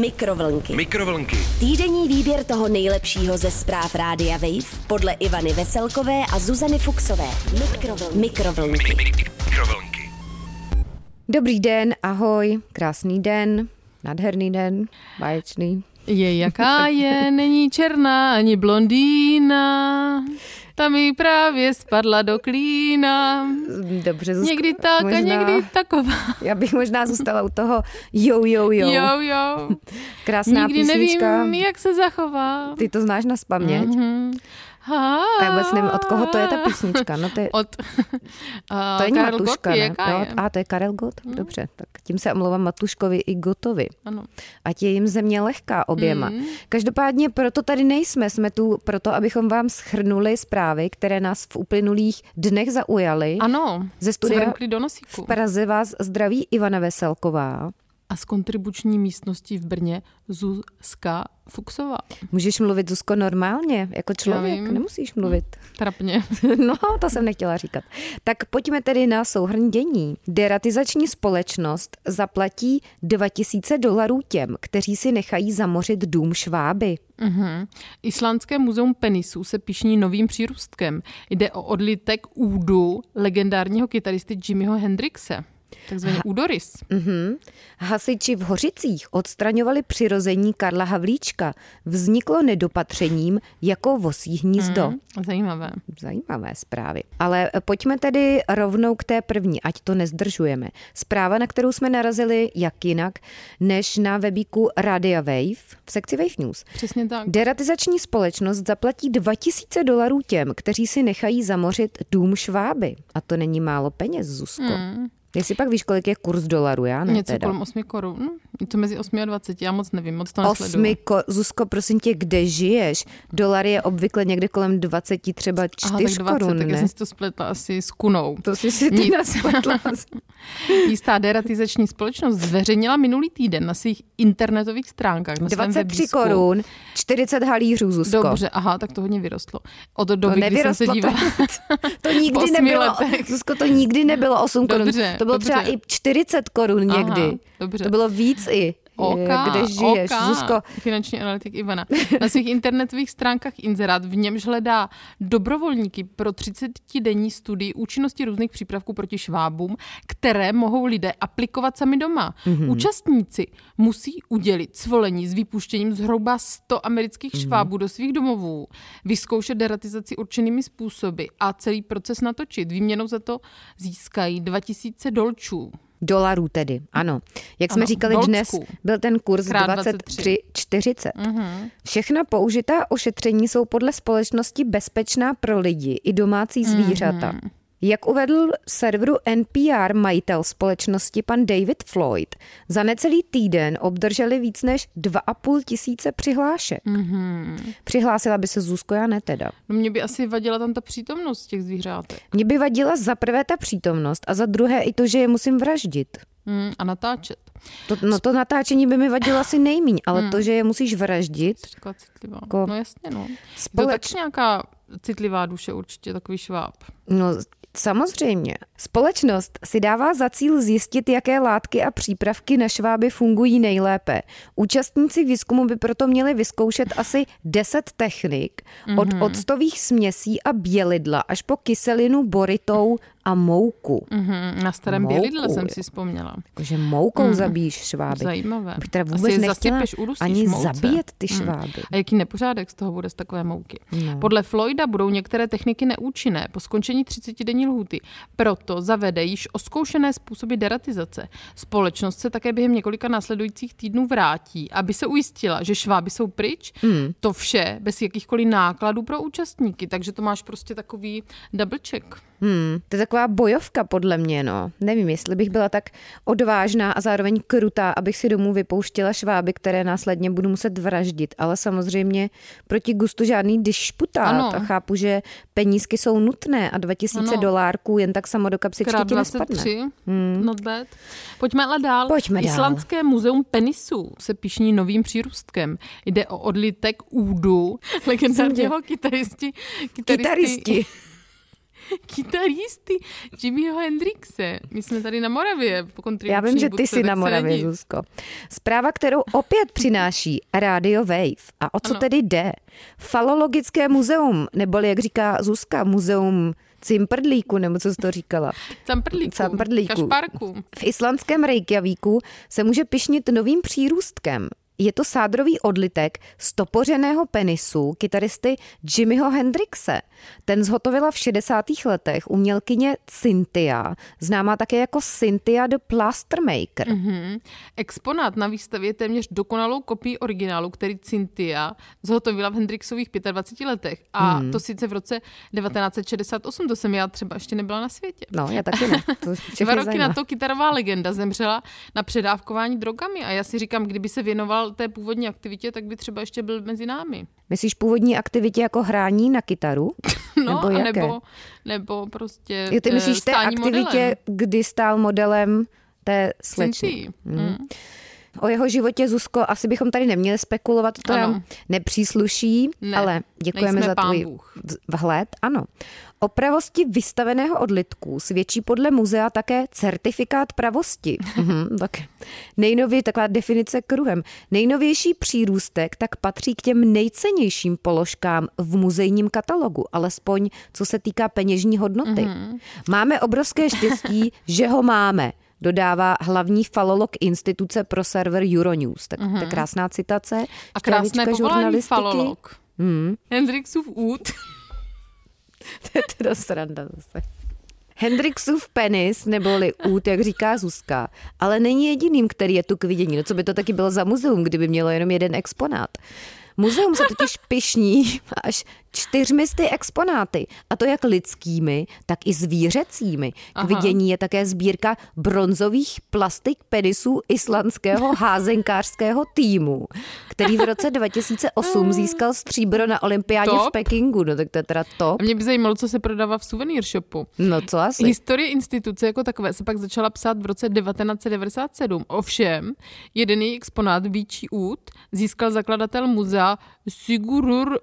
Mikrovlnky. Mikrovlnky. Týdenní výběr toho nejlepšího ze zpráv Rádia Wave podle Ivany Veselkové a Zuzany Fuxové. Mikrovlnky. Mikrovlnky. Mikrovlnky. Dobrý den, ahoj, krásný den, nádherný den, báječný. Je jaká je, není černá ani blondýna. Ta mi právě spadla do klína. Dobře, Zuzko, Někdy tak možná, a někdy taková. Já bych možná zůstala u toho jo, jo, jo. Jo, jo. Krásná Nikdy písnička. nevím, jak se zachová. Ty to znáš na spaměť? Mhm. Ha, A já vůbec nevím, od koho to je ta písnička. No to je, Od a to není Karel Matuška, Gott, ne? je? a to je Karel Gott, dobře. Tak tím se omlouvám Matuškovi i Gotovi. Ano. Ať je jim země lehká oběma. Mm. Každopádně proto tady nejsme. Jsme tu proto, abychom vám schrnuli zprávy, které nás v uplynulých dnech zaujaly. Ano, Ze studia do V nosíku. Praze vás zdraví Ivana Veselková. A z kontribuční místnosti v Brně Zuzka Fuxová. Můžeš mluvit, Zuzko, normálně, jako člověk, vím. nemusíš mluvit. Trapně. No, to jsem nechtěla říkat. Tak pojďme tedy na souhrn dění. Deratizační společnost zaplatí 2000 dolarů těm, kteří si nechají zamořit dům Šváby. Mhm. Islandské muzeum penisů se pišní novým přírůstkem. Jde o odlitek údu legendárního kytaristy Jimmyho Hendrixe, takzvaný údorys. Mhm. Hasiči v Hořicích odstraňovali přirození Karla Havlíčka. Vzniklo nedopatřením jako vosí hnízdo. Mhm. Zajímavé. Zajímavé zprávy. Ale eh, pojďme tedy rovnou k té první, ať to nezdržujeme. Zpráva, na kterou jsme narazili, jak jinak, než na webíku Radia Wave v sekci Wave News. Přesně tak. Deratizační společnost zaplatí 2000 dolarů těm, kteří si nechají zamořit dům Šváby. A to není málo peněz, Zuzko. Mm. Jestli pak víš, kolik je kurz dolaru, já ne Něco teda. kolem 8 korun. No, je to mezi 8 a 20, já moc nevím, moc to nesleduju. Ko- Zuzko, prosím tě, kde žiješ? Dolar je obvykle někde kolem 20, třeba 4 Aha, tak 20, korun, tak já ne? jsem si to spletla asi s kunou. To jsi si ty naspletla. Jistá deratizační společnost zveřejnila minulý týden na svých internetových stránkách. Na svém 23 webísku. korun, 40 halířů, Zuzko. Dobře, aha, tak to hodně vyrostlo. Od doby, kdy jsem se dívala. To nikdy Po osmi nebylo, letech. Zuzko, to nikdy nebylo 8 korun. Dobře, to bylo dobře. třeba i 40 korun Aha, někdy. dobře. To bylo víc i. OK, kde žiješ, OK. Zuzko. Finanční analytik Ivana. Na svých internetových stránkách inzerát v němž hledá dobrovolníky pro 30-denní studii účinnosti různých přípravků proti švábům, které mohou lidé aplikovat sami doma. Mhm. Mm-hmm. Účastníci musí udělit svolení s vypuštěním zhruba 100 amerických Mhm. švábů do svých domovů, vyzkoušet deratizaci určenými způsoby a celý proces natočit. Výměnou za to získají 2000 dolčů. Dolarů tedy, ano. Jak jsme Ano, říkali dolců. dnes, byl ten kurz Krát 23,40. Mhm. Všechna použitá ošetření jsou podle společnosti bezpečná pro lidi i domácí zvířata. Mhm. Jak uvedl serveru NPR majitel společnosti pan David Floyd, za necelý týden obdrželi víc než 2,5 tisíce přihlášek. Mhm. Přihlásila by se Zuzko, já ne teda. No mě by asi vadila tam ta přítomnost těch zvířátek. Mě by vadila za prvé ta přítomnost a za druhé i to, že je musím vraždit. Mm, a natáčet. To, no to natáčení by mi vadilo asi nejmíň, ale to, že je musíš vraždit. Jako No jasně, no. Byl společ... taky nějaká citlivá duše určitě, takový šváb. No, samozřejmě. Společnost si dává za cíl zjistit, jaké látky a přípravky na šváby fungují nejlépe. Účastníci výzkumu by proto měli vyzkoušet asi 10 technik, od octových směsí a bělidla až po kyselinu boritou a mouku. Mhm, na starém Mouku, bělidle jsem si vzpomněla. Jakože moukou zabíjíš šváby. Zajímavé. Bych teda Asi vůbec je nechtěla ani mouce. zabíjet ty Mm. šváby. A jaký nepořádek z toho bude z takové mouky. No. Podle Floyda budou některé techniky neúčinné po skončení 30-denní lhuty. Proto zavede již oskoušené způsoby deratizace. Společnost se také během několika následujících týdnů vrátí, aby se ujistila, že šváby jsou pryč. Mm. To vše bez jakýchkoliv nákladů pro účastníky. Takže to máš prostě takový double check. Hmm, to je taková bojovka podle mě, no. Nevím, jestli bych byla tak odvážná a zároveň krutá, abych si domů vypouštěla šváby, které následně budu muset vraždit. Ale samozřejmě proti gustu žádný dišputát. Ano. A chápu, že penízky jsou nutné a 2000 Ano. dolárků jen tak samo do kapsičky Krát ti nespadne. 23, not bad. Pojďme ale dál. Pojďme dál. Islandské muzeum penisů se pišní novým přírůstkem. Jde o odlitek údu legendárního kytaristi, kytaristy Kytaristi. kytaristy Jimmyho Hendrixe. My jsme tady na Moravě. Po Já vím, že ty jsi na Moravě, Zuzko. Zpráva, kterou opět přináší Radio Wave. A o co ano. tedy jde? Falologické muzeum, neboli jak říká Zuzka, muzeum Cimprdlíku, nebo co jsi to říkala? Camprdlíku. Camprdlíku. Kašparku. V islandském Reykjavíku se může pišnit novým přírůstkem. Je to sádrový odlitek stopořeného penisu kytaristy Jimmyho Hendrixe. Ten zhotovila v 60. letech umělkyně Cynthia, známá také jako Cynthia the Plastermaker. Mm-hmm. Exponát na výstavě je téměř dokonalou kopii originálu, který Cynthia zhotovila v Hendrixových 25 letech. A mm. to sice v roce 1968, to jsem já třeba ještě nebyla na světě. No, já taky ne. To Dva roky zajímá. na to kytarová legenda zemřela na předávkování drogami a já si říkám, kdyby se věnoval té původní aktivitě, tak by třeba ještě byl mezi námi. Myslíš původní aktivitě jako hrání na kytaru? No, nebo, jaké? nebo, nebo prostě jo, ty myslíš té aktivitě, modelem. kdy stál modelem té slečny. Hmm. Mm. O jeho životě, Zuzko, asi bychom tady neměli spekulovat, to ano. nám nepřísluší, ne, ale děkujeme za tvůj vhled. Ano. O pravosti vystaveného odlitku svědčí podle muzea také certifikát pravosti. mhm, tak. Nejnově, taková definice kruhem. Nejnovější přírůstek tak patří k těm nejcennějším položkám v muzejním katalogu, alespoň co se týká peněžní hodnoty. Mhm. Máme obrovské štěstí, že ho máme dodává hlavní falolog instituce pro server Euronews. Tak mm-hmm. to je mhm. krásná citace. A krásné povolání falolog. Hmm. Hendrixův út. to je teda sranda zase. Hendrixův penis, neboli út, jak říká Zuzka, ale není jediným, který je tu k vidění. No co by to taky bylo za muzeum, kdyby mělo jenom jeden exponát. Muzeum se totiž pišní až čtyřmisty exponáty, a to jak lidskými, tak i zvířecími. K Aha. vidění je také sbírka bronzových plastik penisů islandského házenkářského týmu, který v roce 2008 získal stříbro na olympiádě v Pekingu. No tak to je teda top. A mě by zajímalo, co se prodává v suvenýr shopu. No co asi? Historie instituce jako takové se pak začala psát v roce 1997. Ovšem, jeden její exponát, Víčí út, získal zakladatel muzea Sigurur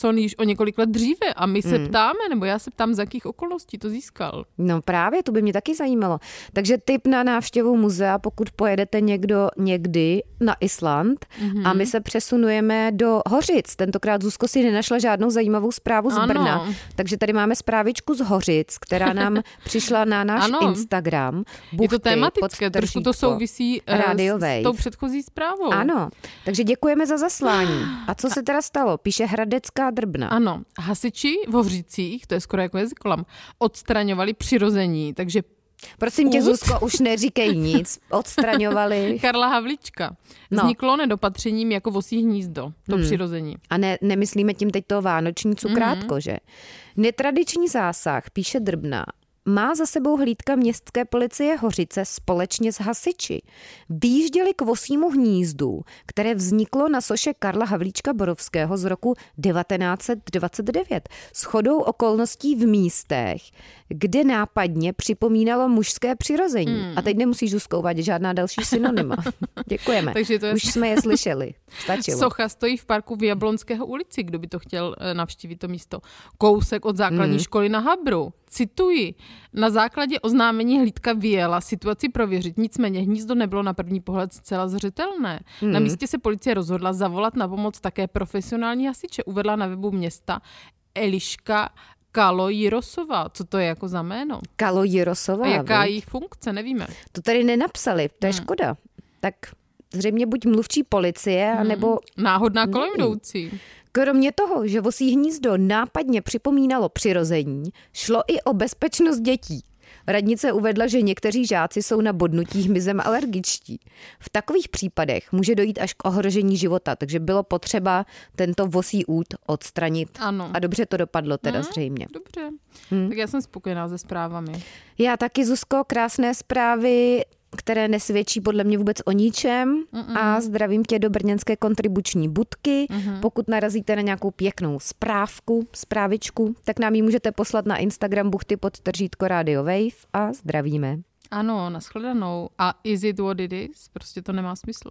Hjerterson již o několik let dříve a my se hmm. ptáme, nebo já se ptám, z jakých okolností to získal. No právě, to by mě taky zajímalo. Takže tip na návštěvu muzea, pokud pojedete někdo někdy na Island mm-hmm. a my se přesunujeme do Hořic. Tentokrát Zuzko si nenašla žádnou zajímavou zprávu z ano. Brna, takže tady máme zprávičku z Hořic, která nám přišla na náš ano. Instagram. Buchty, Je to tematické, trošku to souvisí uh, s tou předchozí zprávou. Ano, takže děkujeme za zaslání. A co se teda stalo? Píše Hradecká drbna. Ano, hasiči v Hořicích, to je skoro jako jazykolam, odstraňovali přirození, takže Prosím tě, Zuzko, už neříkej nic. Odstraňovali. Karla Havlička. No. Vzniklo nedopatřením jako vosí hnízdo, to hmm. přirození. A ne, nemyslíme tím teď to vánoční cukrátko, mm-hmm. že? Netradiční zásah, píše Drbna, má za sebou hlídka městské policie Hořice společně s hasiči. Výjížděli k Vosímu hnízdu, které vzniklo na soše Karla Havlíčka Borovského z roku 1929 s chodou okolností v místech, kde nápadně připomínalo mužské přirození. Hmm. A teď nemusíš zouskouvat žádná další synonyma. Děkujeme. Takže to je... Už jsme je slyšeli. Stačilo. Socha stojí v parku v Jablonského ulici, kdo by to chtěl eh, navštívit to místo. Kousek od základní hmm. školy na Habru. Cituji. Na základě oznámení hlídka vyjela situaci prověřit, nicméně hnízdo nebylo na první pohled zcela zřetelné. Hmm. Na místě se policie rozhodla zavolat na pomoc také profesionální hasiče. Uvedla na webu města Eliška Kalo Jirosova. Co to je jako za jméno? Kalo Jirosova. A jaká je jejich funkce, nevíme. To tady nenapsali, to je hmm. škoda. Tak zřejmě buď mluvčí policie, hmm. anebo... Náhodná kolem jdoucí. Kromě toho, že vosí hnízdo nápadně připomínalo přirození, šlo i o bezpečnost dětí. Radnice uvedla, že někteří žáci jsou na bodnutí hmyzem alergičtí. V takových případech může dojít až k ohrožení života, takže bylo potřeba tento vosí út odstranit. Ano. A dobře to dopadlo teda hmm, zřejmě. Dobře. Hmm. Tak já jsem spokojená se zprávami. Já taky, Zuzko, krásné zprávy které nesvědčí podle mě vůbec o ničem Mm-mm. a zdravím tě do brněnské kontribuční budky. Mm-hmm. Pokud narazíte na nějakou pěknou správku, zprávičku, tak nám ji můžete poslat na Instagram buchty pod tržítko Radio Wave a zdravíme. Ano, nashledanou. A is it what it is? Prostě to nemá smysl.